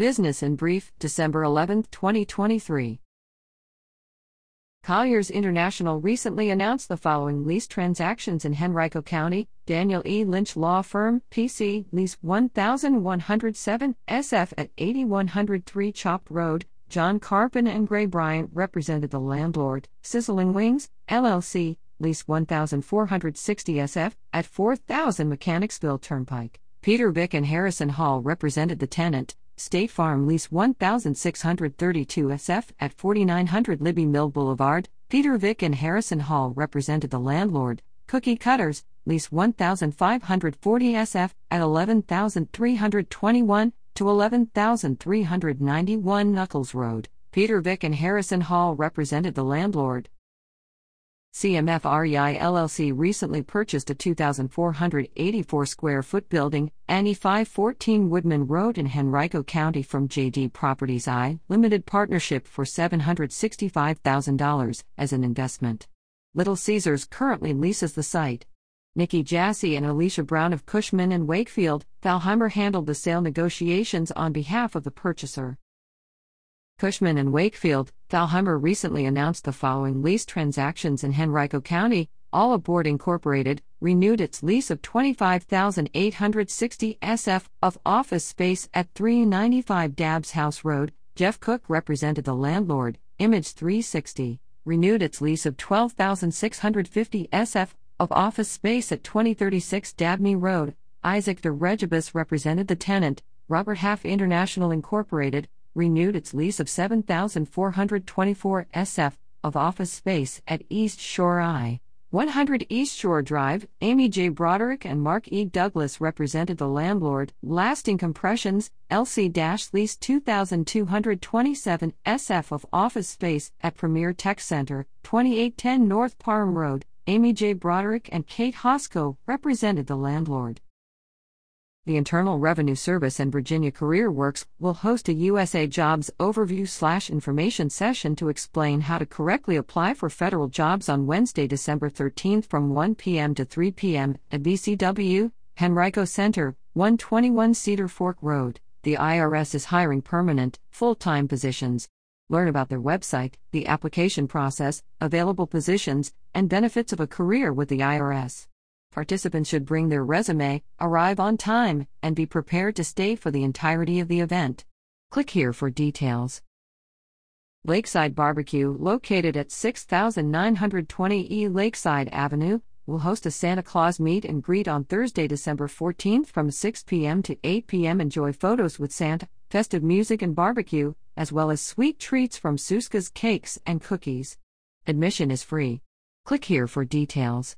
Business in Brief, December 11, 2023. Colliers International recently announced the following lease transactions in Henrico County Daniel E. Lynch Law Firm, PC, lease 1107 SF at 8103 Chopt Road. John Carpin and Gray Bryant represented the landlord. Sizzling Wings, LLC, lease 1460 SF at 4000 Mechanicsville Turnpike. Peter Vick and Harrison Hall represented the tenant. State Farm lease 1632 SF at 4900 Libbie Mill Boulevard. Peter Vick and Harrison Hall represented the landlord. Cookie Cutters lease 1540 SF at 11321 to 11391 Nuckols Road. Peter Vick and Harrison Hall represented the landlord. CMF REI LLC recently purchased a 2,484 square foot building, Annie 514 Woodman Road in Henrico County from JD Properties I Limited Partnership for $765,000 as an investment. Little Caesars currently leases the site. Nikki Jassy and Alicia Brown of Cushman and Wakefield, Thalheimer handled the sale negotiations on behalf of the purchaser. Cushman and Wakefield, Thalheimer recently announced the following lease transactions in Henrico County. All Aboard Incorporated renewed its lease of 25,860 SF of office space at 395 Dabbs House Road. Jeff Cook represented the landlord. Image 360 renewed its lease of 12,650 SF of office space at 2036 Dabney Road. Isaac de Regibus represented the tenant. Robert Half International Incorporated renewed its lease of 7,424 SF of office space at East Shore I. 100 East Shore Drive, Amy J. Broderick and Mark E. Douglas represented the landlord. Lasting Compressions, LC lease 2,227 SF of office space at Premier Tech Center, 2810 North Parham Road. Amy J. Broderick and Kate Hosko represented the landlord. The Internal Revenue Service and Virginia Career Works will host a USA Jobs overview slash information session to explain how to correctly apply for federal jobs on Wednesday, December 13th from 1 p.m. to 3 p.m. at VCW, Henrico Center, 121 Cedar Fork Road. The IRS is hiring permanent, full time positions. Learn about their website, the application process, available positions, and benefits of a career with the IRS. Participants should bring their resume, arrive on time, and be prepared to stay for the entirety of the event. Click here for details. Lakeside Barbecue, located at 6920 E Lakeside Avenue, will host a Santa Claus meet and greet on Thursday, December 14th from 6 p.m. to 8 p.m. Enjoy photos with Santa, festive music, and barbecue, as well as sweet treats from Suska's Cakes and Cookies. Admission is free. Click here for details.